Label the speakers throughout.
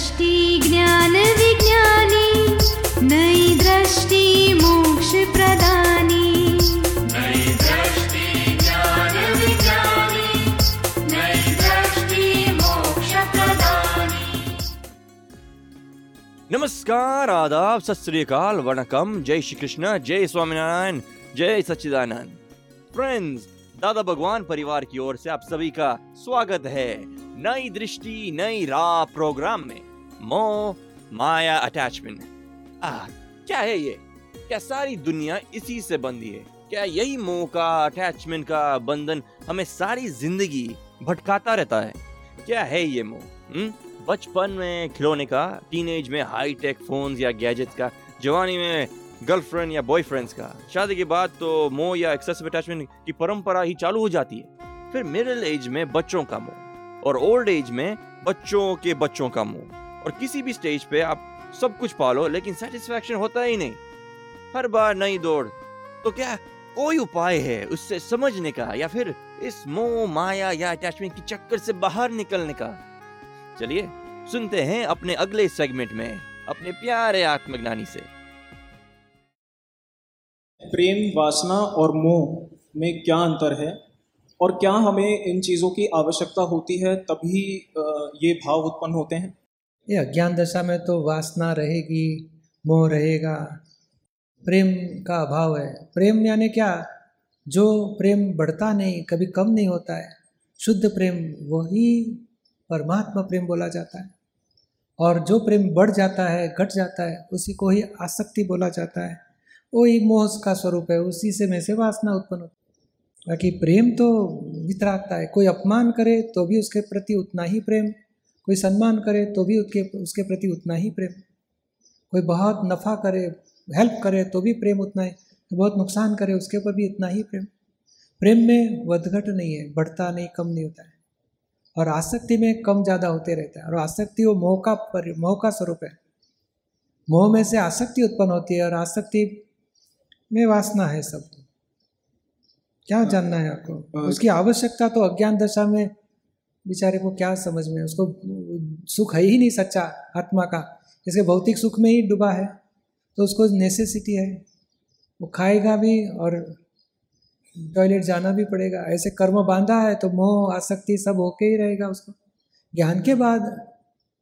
Speaker 1: दृष्टि ज्ञान विज्ञानी नई दृष्टि मोक्ष प्रदानी।
Speaker 2: नई दृष्टि ज्ञान विज्ञानी नई दृष्टि मोक्ष प्रदानी।
Speaker 3: नमस्कार आदाब सत श्री अकाल वणकम। जय श्री कृष्ण जय स्वामीनारायण जय सच्चिदानंद। फ्रेंड्स दादा भगवान परिवार की ओर से आप सभी का स्वागत है नई दृष्टि नई राह प्रोग्राम में। मोह, माया अटैचमेंट आ क्या है ये? क्या सारी दुनिया इसी से बंधी है? क्या यही मोह का अटैचमेंट का बंधन हमें सारी ज़िंदगी भटकाता रहता है? क्या है ये मोह हम्म? बचपन में खिलौने का टीनेज में हाई टेक फ़ोन या गैजेट्स का, जवानी में गर्लफ्रेंड या बॉयफ्रेंड्स का। शादी के बाद तो मोह या एक्सेसिव अटैचमेंट की परंपरा ही चालू हो जाती है। फिर मिडिल एज में बच्चों का मोह और ओल्ड एज में बच्चों के बच्चों का मोह। और किसी भी स्टेज पे आप सब कुछ पालो लेकिन सेटिस्फेक्शन होता ही नहीं। हर बार नई दौड़। तो क्या कोई उपाय है उससे समझने का, या फिर इस मोह, माया या अटैचमेंट की चक्कर से बाहर निकलने का? चलिए, सुनते हैं अपने अगले सेगमेंट में, अपने प्यारे आत्मज्ञानी से।
Speaker 4: प्रेम, वासना और मोह में क्या अंतर है? और क्या हमें इन चीज़ों की आवश्यकता होती है, तभी ये भाव उत्पन्न होते हैं?
Speaker 5: ये अज्ञान दशा में तो वासना रहेगी, मोह रहेगा। प्रेम का अभाव है। प्रेम यानी क्या? जो प्रेम बढ़ता नहीं, कभी कम नहीं होता है। शुद्ध प्रेम, वही परमात्मा प्रेम बोला जाता है। और जो प्रेम बढ़ जाता है, घट जाता है, उसी को ही आसक्ति बोला जाता है। वो ही मोह का स्वरूप है, उसी से में से वासना उत्पन्न होती है। बाकी प्रेम तो वितरागता है। कोई अपमान करे तो भी उसके प्रति उतना ही प्रेम। कोई सम्मान करे तो भी उसके उसके प्रति उतना ही प्रेम। कोई बहुत नफ़ा करे हेल्प करे तो भी प्रेम उतना ही। बहुत नुकसान करे उसके ऊपर भी इतना ही प्रेम। प्रेम में वधघट नहीं है बढ़ता नहीं कम नहीं होता है। और आसक्ति में कम ज़्यादा होते रहता है। और आसक्ति वो मोह का पर मोह का स्वरूप है। मोह में से आसक्ति उत्पन्न होती है और आसक्ति में वासना है सब। क्या जानना है आपको? उसकी आवश्यकता तो अज्ञान दशा में बेचारे को क्या समझ में उसको सुख है ही नहीं सच्चा आत्मा का। जैसे भौतिक सुख में ही डूबा है। तो उसको नेसेसिटी है। वो खाएगा भी और टॉयलेट जाना भी पड़ेगा। ऐसे कर्म बांधा है तो मोह, आसक्ति सब होके ही रहेगा उसको। ज्ञान के बाद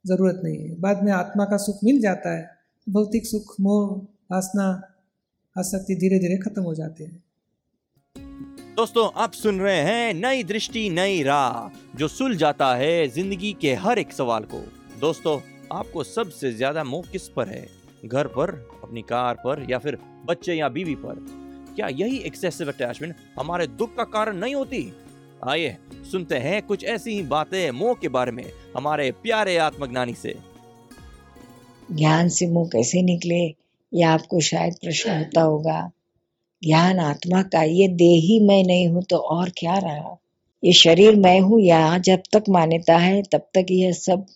Speaker 5: ज़रूरत नहीं है। बाद में आत्मा का सुख मिल जाता है। भौतिक सुख, मोह वासना आसक्ति धीरे धीरे खत्म हो जाते हैं।
Speaker 3: दोस्तों, आप सुन रहे हैं नई दृष्टि, नई राह, जो सुल जाता है ज़िंदगी के हर एक सवाल को। दोस्तों, आपको सबसे ज़्यादा मोह किस पर है? घर पर, अपनी कार पर, या फिर बच्चे या बीवी पर? क्या यही एक्सेसिव अटैचमेंट हमारे दुख का कारण नहीं होती? आइए, सुनते हैं कुछ ऐसी ही बातें मोह के बारे में हमारे प्यारे आत्मज्ञानी से।
Speaker 6: ज्ञान से मुँह कैसे निकले, ये आपको शायद प्रश्न होता होगा। ज्ञान आत्मा का, ये देही मैं नहीं हूँ तो और क्या रहा? ये शरीर मैं हूँ, यहाँ जब तक मान्यता है, तब तक यह सब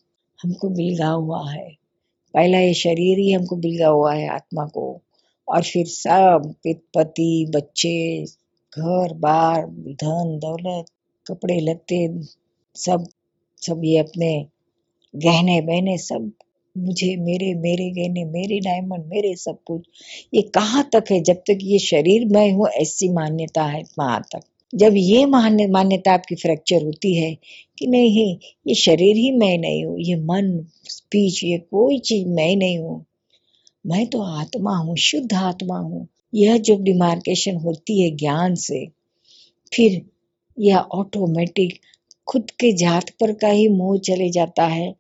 Speaker 6: हमको बिलगा हुआ है। पहला ये शरीर ही हमको बिलगा हुआ है आत्मा को, और फिर सब पति बच्चे, घर, बार, धन, दौलत, कपड़े, लत्ते, सब सब ये अपने गहने बहने सब मुझे, मेरे मेरे गहने, मेरे डायमंड मेरे सब कुछ। ये कहाँ तक है? जब तक ये शरीर मैं हूँ, ऐसी मान्यता है वहाँ तक? जब ये मान्यता आपकी फ्रैक्चर होती है कि नहीं, ये शरीर ही मैं नहीं हूँ, ये मन स्पीच ये कोई चीज़ मैं नहीं हूँ। मैं तो आत्मा हूँ, शुद्ध आत्मा हूँ। यह जब डिमार्केशन होती है ज्ञान से, फिर यह ऑटोमेटिक खुद के जात पर का ही मोह चले जाता है।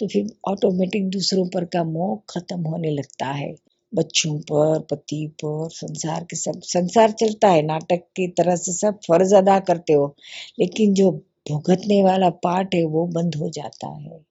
Speaker 6: तो फिर ऑटोमेटिक दूसरों पर का मोह खत्म होने लगता है। बच्चों पर, पति पर, संसार के सब, संसार चलता है, नाटक की तरह से सब फ़र्ज़ अदा करते हो, लेकिन जो भुगतने वाला पार्ट है वो बंद हो जाता है।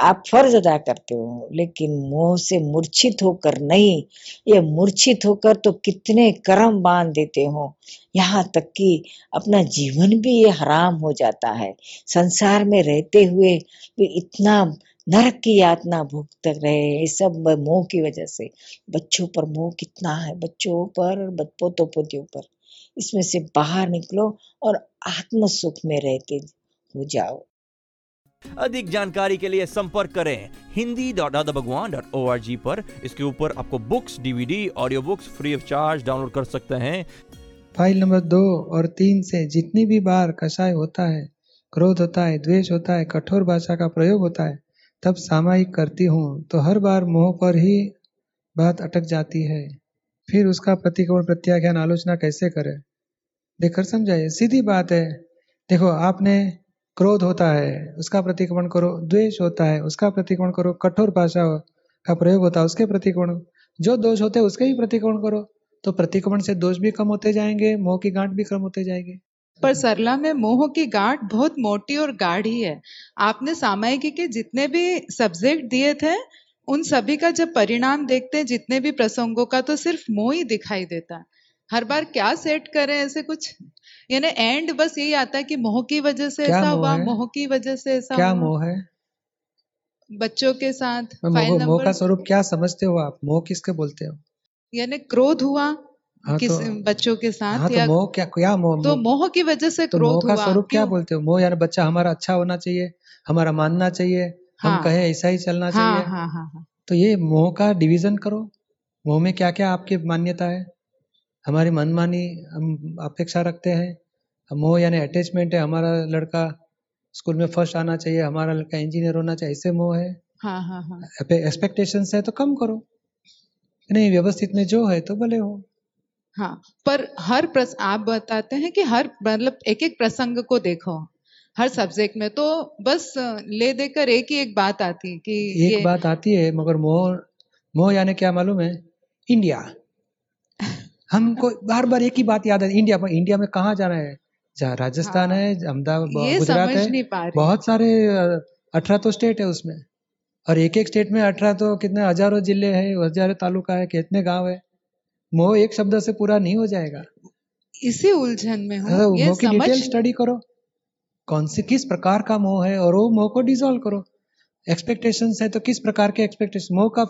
Speaker 6: आप फ़र्ज़ अदा करते हो, लेकिन मोह से मूर्छित होकर नहीं। ये मूर्छित होकर तो कितने कर्म बाँध देते हो। यहाँ तक कि अपना जीवन भी ये हराम हो जाता है। संसार में रहते हुए भी इतना नरक की यातना भुगत रहे, ये सब मोह की वजह से। बच्चों पर मोह कितना है? बच्चों पर पोतों, पोतियों पर। इसमें से बाहर निकलो और आत्म सुख में रहते हो, जाओ।
Speaker 3: अधिक जानकारी के लिए संपर्क करें हिंदी डॉट दादा भगवान डॉट ओ आर जी पर। इसके ऊपर आपको books DVD audio books free of charge download कर सकते हैं।
Speaker 5: फ़ाइल नंबर दो और तीन से जितनी भी बार कषाय होता है, क्रोध होता है, द्वेष होता है, कठोर भाषा का प्रयोग होता है, तब सामायिक करती हूँ तो हर बार मोह पर ही बात अटक जाती है। फिर उसका प्रतिकोण प्रत्याख्यान आलोचना कैसे करें? देखकर समझाइए। सीधी बात है, देखो, आपने क्रोध होता है, उसका प्रतिक्रमण करो। द्वेष होता है, उसका प्रतिक्रमण करो। कठोर भाषा का प्रयोग होता है, उसके प्रतिक्रमण। जो दोष होते हैं, उसके ही प्रतिक्रमण करो। तो प्रतिक्रमण से दोष भी कम होते जाएँगे, मोह की गांठ भी कम होते जाएँगे।
Speaker 7: पर सरला में मोह की गांठ बहुत मोटी और गाढ़ी है आपने सामायिकी के जितने भी सब्जेक्ट दिए थे, उन सभी का जब परिणाम देखते हैं, जितने भी प्रसंगों का तो सिर्फ़ मोह ही दिखाई देता है। हर बार क्या सेट करें ऐसे कुछ? यानी एंड बस यही आता है कि मोह की वजह से ऐसा हुआ मोह की वजह से ऐसा
Speaker 5: क्या मोह है?
Speaker 7: बच्चों के साथ
Speaker 5: मोह मोह का स्वरूप क्या समझते हो आप? मोह किसके बोलते हो?
Speaker 7: यानी क्रोध हुआ
Speaker 5: हाँ
Speaker 7: किस
Speaker 5: तो
Speaker 7: बच्चों के साथ
Speaker 5: हाँ
Speaker 7: या
Speaker 5: तो मोह क्या क्या मोह
Speaker 7: तो
Speaker 5: मोह-
Speaker 7: की वजह से
Speaker 5: तो
Speaker 7: क्रोध
Speaker 5: मोह का स्वरूप क्या बोलते हो? मोह यानी बच्चा हमारा अच्छा होना चाहिए हमारा मानना चाहिए हम
Speaker 7: हाँ।
Speaker 5: कहे ऐसा ही चलना
Speaker 7: हाँ
Speaker 5: चाहिए।
Speaker 7: हाँ हाँ हाँ।
Speaker 5: तो ये मोह का डिवीज़न करो। मोह में क्या क्या आपकी मान्यता है? हमारी मनमानी हम अपेक्षा रखते हैं। हम मोह यानी अटैचमेंट है हमारा लड़का स्कूल में फ़र्स्ट आना चाहिए हमारा लड़का इंजीनियर होना चाहिए ऐसे मोह है।
Speaker 7: हाँ हाँ हाँ।
Speaker 5: एक्सपेक्टेशंस है तो कम करो। नहीं व्यवस्थित में जो है तो भले हो।
Speaker 7: हाँ पर हर प्रस आप बताते हैं कि हर मतलब एक एक प्रसंग को देखो। हर सब्जेक्ट में तो बस ले देकर एक ही एक बात आती है कि
Speaker 5: एक
Speaker 7: ये
Speaker 5: बात आती है मगर मोह मोह यानी क्या मालूम है? इंडिया हमको बार बार एक ही बात याद है इंडिया में इंडिया में कहाँ जाना है? जहाँ राजस्थान
Speaker 7: हाँ।
Speaker 5: है। अहमदाबाद गुजरात है। बहुत सारे अठारह तो स्टेट है उसमें। और एक एक स्टेट में अठारह तो कितने हज़ारों ज़िले हैं हज़ारों तालुका है कितने गाँव है। मोह एक शब्द से पूरा नहीं हो जाएगा।
Speaker 7: इसी उलझन में
Speaker 5: हाँ,
Speaker 7: ये
Speaker 5: मोह की डिटेल स्टडी करो। कौन से किस प्रकार का मोह है और वो मोह को डिजोल्व करो। एक्सपेक्टेशंस है तो किस प्रकार के एक्सपेक्टेशन मोह का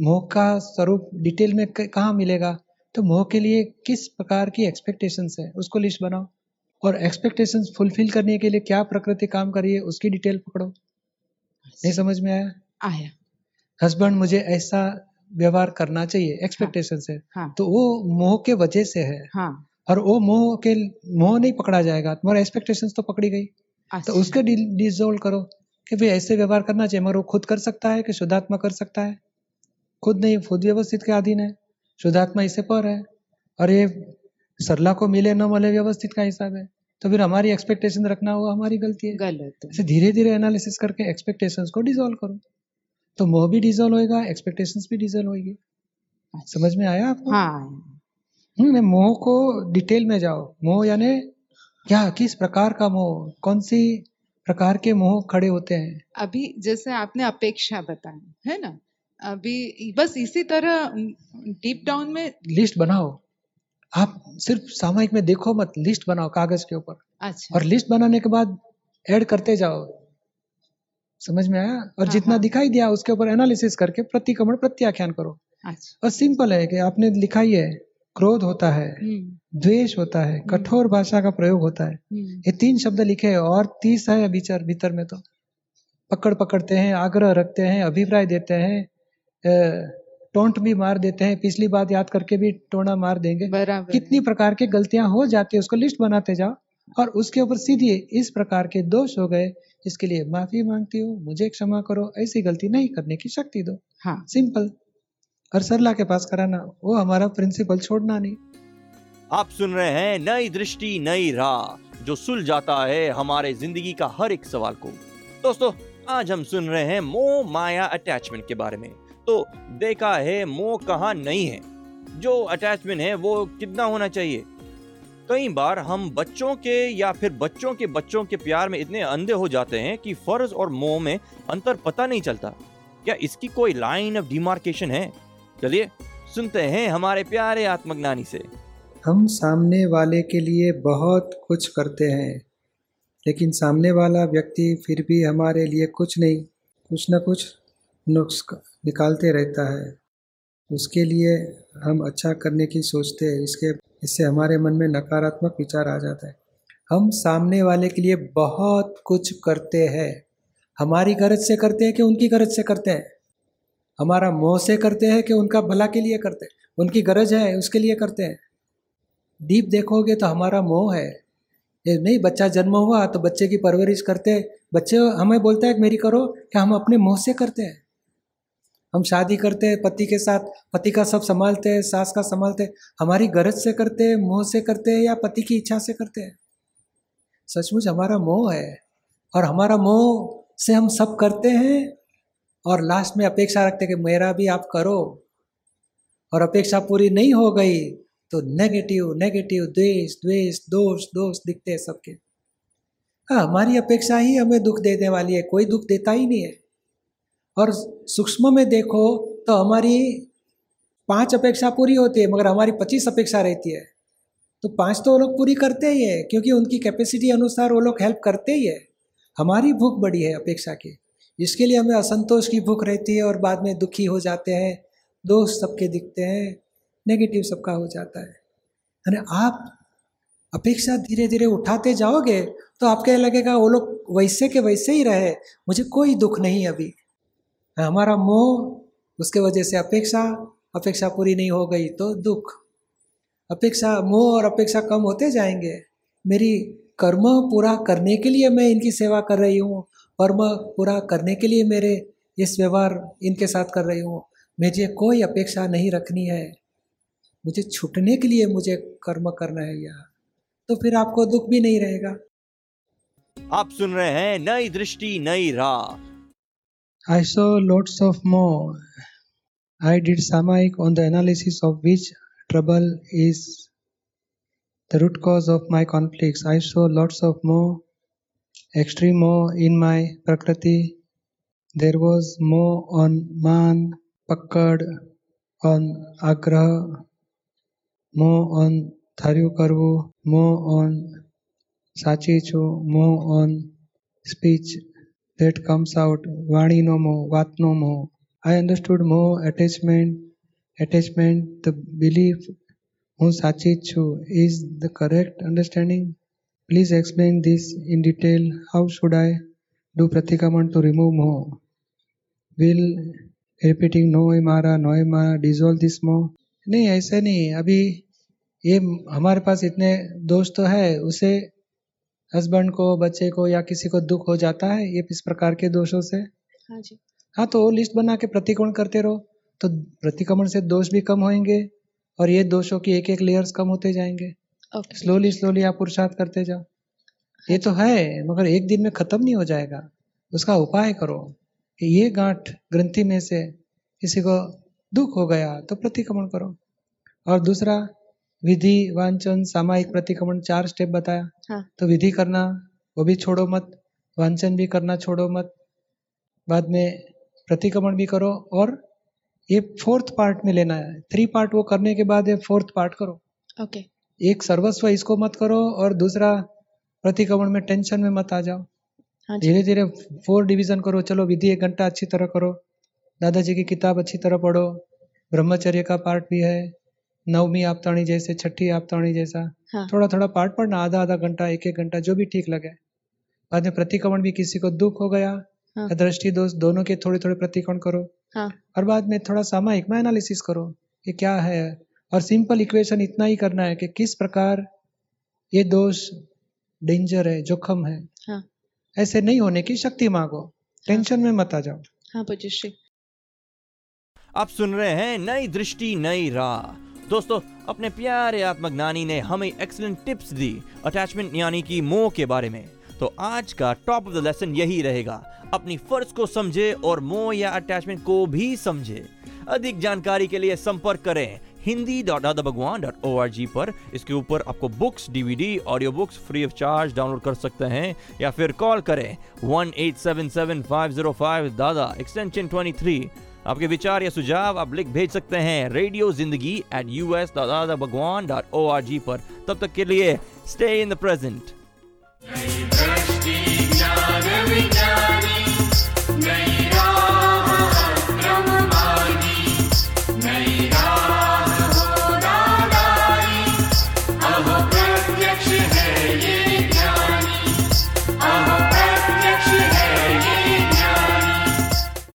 Speaker 5: मोह का स्वरूप डिटेल में कहाँ मिलेगा? तो मोह के लिए किस प्रकार की एक्सपेक्टेशंस है? उसको लिस्ट बनाओ। और एक्सपेक्टेशंस फुलफिल करने के लिए क्या प्रकृति काम कर रही है उसकी डिटेल पकड़ो। नहीं समझ में आया?
Speaker 7: आया।
Speaker 5: हस्बैंड मुझे ऐसा व्यवहार करना चाहिए एक्सपेक्टेशन से
Speaker 7: हाँ।
Speaker 5: तो वो मोह के वजह से है।
Speaker 7: हाँ।
Speaker 5: और वो मोह के मोह नहीं पकड़ा जाएगा तुम्हारा एक्सपेक्टेशन तो पकड़ी गई।
Speaker 7: अच्छा।
Speaker 5: तो उसके डिसोल्व करो कि भाई ऐसे व्यवहार करना चाहिए मगर वो खुद कर सकता है कि शुद्धात्मा कर सकता है? खुद नहीं खुद व्यवस्थित के अधीन है। शुद्धात्मा इसे पर है। और ये सरला को मिले न मिले व्यवस्थित का हिसाब है। तो फिर हमारी एक्सपेक्टेशन रखना वो हमारी गलती है।
Speaker 7: गलत
Speaker 5: ऐसे धीरे धीरे एनालिसिस करके एक्सपेक्टेशंस को डिसॉल्व करो। तो मोह भी डिसॉल्व होएगा एक्सपेक्टेशंस भी डिसॉल्व होगी समझ में आया आपको?
Speaker 7: हाँ।
Speaker 5: हम्म मोह को डिटेल में जाओ। मोह यानी क्या किस प्रकार का मोह? कौन सी प्रकार के मोह खड़े होते हैं?
Speaker 7: अभी जैसे आपने अपेक्षा बताया है ना? अभी बस इसी तरह डीप डाउन में
Speaker 5: लिस्ट बनाओ। आप सिर्फ़ सामायिक में देखो मत लिस्ट बनाओ कागज़ के ऊपर।
Speaker 7: अच्छा।
Speaker 5: और लिस्ट बनाने के बाद ऐड करते जाओ। समझ में आया? और
Speaker 7: हाँ,
Speaker 5: जितना
Speaker 7: हाँ।
Speaker 5: दिखाई दिया उसके ऊपर एनालिसिस करके प्रतिक्रमण प्रत्याख्यान करो।
Speaker 7: अच्छा।
Speaker 5: और सिंपल है कि आपने लिखा ही है क्रोध होता है
Speaker 7: हम्म।
Speaker 5: द्वेष होता है कठोर भाषा का प्रयोग होता है।
Speaker 7: हम्म।
Speaker 5: ये तीन शब्द लिखे हैं और तीस है भीतर भीतर में तो। पकड़ पकड़ते हैं आग्रह रखते हैं अभिप्राय देते हैं टोंट भी मार देते हैं। पिछली बात याद करके भी टोना मार देंगे। कितनी प्रकार की गलतियाँ हो जाती है उसको लिस्ट बनाते जाओ। और उसके ऊपर सीधे इस प्रकार के दोष हो गए इसके लिए माफ़ी मांगती हूँ मुझे क्षमा करो ऐसी गलती नहीं करने की शक्ति दो।
Speaker 7: हाँ।
Speaker 5: सिंपल। और सरला के पास कराना वो हमारा प्रिंसिपल छोड़ना नहीं।
Speaker 3: आप सुन रहे हैं नई दृष्टि नई राह जो सुल जाता है हमारे ज़िंदगी का हर एक सवाल को। दोस्तों आज हम सुन रहे हैं मोह माया अटैचमेंट के बारे में। तो देखा है मोह कहाँ नहीं है। जो अटैचमेंट है वो कितना होना चाहिए? कई बार हम बच्चों के या फिर बच्चों के बच्चों के प्यार में इतने अंधे हो जाते हैं कि फ़र्ज़ और मोह में अंतर पता नहीं चलता। क्या इसकी कोई लाइन ऑफ़ डिमार्केशन है? चलिए, सुनते हैं हमारे प्यारे आत्मज्ञानी से।
Speaker 5: हम सामने वाले के लिए बहुत कुछ करते हैं, लेकिन सामने वाला व्यक्ति फिर भी हमारे लिए कुछ नहीं। कुछ ना कुछ नुक्स निकालते रहता है। उसके लिए हम अच्छा करने की सोचते हैं। इसके, इससे हमारे मन में नकारात्मक विचार आ जाता है। हम सामने वाले के लिए बहुत कुछ करते हैं। हमारी गरज से करते हैं कि उनकी गरज से करते हैं? हमारा मोह से करते हैं कि उनका भला के लिए करते हैं? उनकी गरज है, उसके लिए करते हैं? डीप देखोगे तो हमारा मोह है। ये नहीं, बच्चा जन्म हुआ तो बच्चे की परवरिश करते बच्चे हमें बोलता है मेरी करो कि हम अपने मोह से करते हैं? हम शादी करते हैं, पति के साथ, पति का सब संभालते हैं, सास का संभालते हैं, हमारी गरज से करते हैं, मोह से करते हैं या पति की इच्छा से करते हैं। सचमुच हमारा मोह है और हमारा मोह से हम सब करते हैं और लास्ट में अपेक्षा रखते हैं कि मेरा भी आप करो और अपेक्षा पूरी नहीं हो गई तो नेगेटिव नेगेटिव द्वेष द्वेष, दोष दोष दिखते हैं सबके। हाँ हमारी अपेक्षा ही हमें दुख देने वाली है, कोई दुख देता ही नहीं है। और सूक्ष्म में देखो तो हमारी पाँच अपेक्षा पूरी होती है, मगर हमारी पच्चीस अपेक्षा रहती है। तो पाँच तो वो लोग पूरी करते ही है, क्योंकि उनकी कैपेसिटी अनुसार वो लोग हेल्प करते ही है। हमारी भूख बड़ी है अपेक्षा की इसके लिए हमें असंतोष की भूख रहती है और बाद में दुखी हो जाते हैं, दोष सबके दिखते हैं नेगेटिव सबका हो जाता है। यानी आप अपेक्षा धीरे धीरे उठाते जाओगे तो आपके लगेगा वो लोग वैसे के वैसे ही रहे, मुझे कोई दुख नहीं अभी। हमारा मोह, उसके वजह से अपेक्षा अपेक्षा पूरी नहीं हो गई तो दुख। अपेक्षा, मोह और अपेक्षा कम होते जाएँगे। मेरी कर्म पूरा करने के लिए मैं इनकी सेवा कर रही हूँ। कर्म पूरा करने के लिए मेरे इस व्यवहार इनके साथ कर रही हूँ। मुझे कोई अपेक्षा नहीं रखनी है। मुझे छूटने के लिए मुझे कर्म करना है यह तो फिर आपको दुख भी नहीं रहेगा।
Speaker 3: आप सुन रहे हैं नई दृष्टि, नई राह।
Speaker 5: I saw lots of more. I did Samaik on the analysis of which trouble is the root cause of my conflicts. I saw lots of more, extreme more in my Prakriti. There was more on Man, Pakkad, on Agraha, more on Tharyu Karvu, more on Sachichu, more on speech that comes out vani no mo vat no mo i understood more attachment attachment the belief હું સાચી છું is the correct understanding please explain this in detail how should i do pratikraman to remove more will repeating no मारा no मारा dissolve this more नहीं ऐसे नहीं अभी ये हमारे पास इतने दोस्त तो है उसे हस्बैंड को बच्चे को या किसी को दुख हो जाता है ये इस प्रकार के दोषों से?
Speaker 7: हाँ जी।
Speaker 5: हाँ तो लिस्ट बना के प्रतिक्रमण करते रहो। तो प्रतिक्रमण से दोष भी कम होंगे और ये दोषों की एक एक लेयर्स कम होते जाएँगे। स्लोली स्लोली आप पुरुषार्थ करते जाओ। ये तो है मगर एक दिन में खत्म नहीं हो जाएगा। उसका उपाय करो कि ये गांठ ग्रंथि में से किसी को दुख हो गया तो प्रतिक्रमण करो। और दूसरा विधि वांचन सामायिक प्रतिक्रमण चार स्टेप बताया।
Speaker 7: हाँ।
Speaker 5: तो विधि करना वो भी छोड़ो मत। वांचन भी करना छोड़ो मत। बाद में प्रतिक्रमण भी करो और ये फोर्थ पार्ट में लेना है। थ्री पार्ट वो करने के बाद ये फोर्थ पार्ट करो।
Speaker 7: ओके
Speaker 5: एक सर्वस्व इसको मत करो और दूसरा प्रतिक्रमण में टेंशन में मत आ जाओ।
Speaker 7: हाँ
Speaker 5: धीरे धीरे फोर डिवीज़न करो। चलो विधि एक घंटा अच्छी तरह करो। दादाजी की किताब अच्छी तरह पढ़ो। ब्रह्मचर्य का पार्ट भी है। नवमी आपताणी जैसे छठी आपताणी जैसा
Speaker 7: हाँ।
Speaker 5: थोड़ा थोड़ा पार्ट पढ़ना आधा आधा घंटा एक एक घंटा जो भी ठीक लगे। बाद में प्रतिक्रमण भी किसी को दुख हो गया
Speaker 7: हाँ।
Speaker 5: दृष्टि दोष दोनों के थोड़े थोड़े प्रतिक्रमण करो।
Speaker 7: हाँ।
Speaker 5: और बाद में थोड़ा सामायिक में एनालिसिस करो कि क्या है। और सिंपल इक्वेशन इतना ही करना है कि किस प्रकार ये दोष डेंजर है जोखम है।
Speaker 7: हाँ।
Speaker 5: ऐसे नहीं होने की शक्ति मांगो। टेंशन में मत आ जाओ।
Speaker 7: हाँ
Speaker 3: आप सुन रहे हैं नई दृष्टि नई राह। दोस्तों, अपने प्यारे आत्मज्ञानी ने हमें एक्सलेंट टिप्स दी अटैचमेंट यानी कि मोह के बारे में। तो आज का टॉप ऑफ़ द लेसन यही रहेगा। अपनी फ़र्ज़ को समझे और मोह या अटैचमेंट को भी समझे। अधिक जानकारी के लिए संपर्क करें हिंदी डॉट दादा भगवान डॉट ओ आर जी पर। इसके ऊपर आपको books DVD audio books free of charge download कर सकते हैं। या फिर कॉल करें one eight seven seven five zero five Dada extension twenty three आपके विचार या सुझाव आप लिख भेज सकते हैं रेडियो ज़िंदगी एट यू एस दादा भगवान डॉट ओ आर जी पर। तब तक के लिए स्टे इन द प्रेजेंट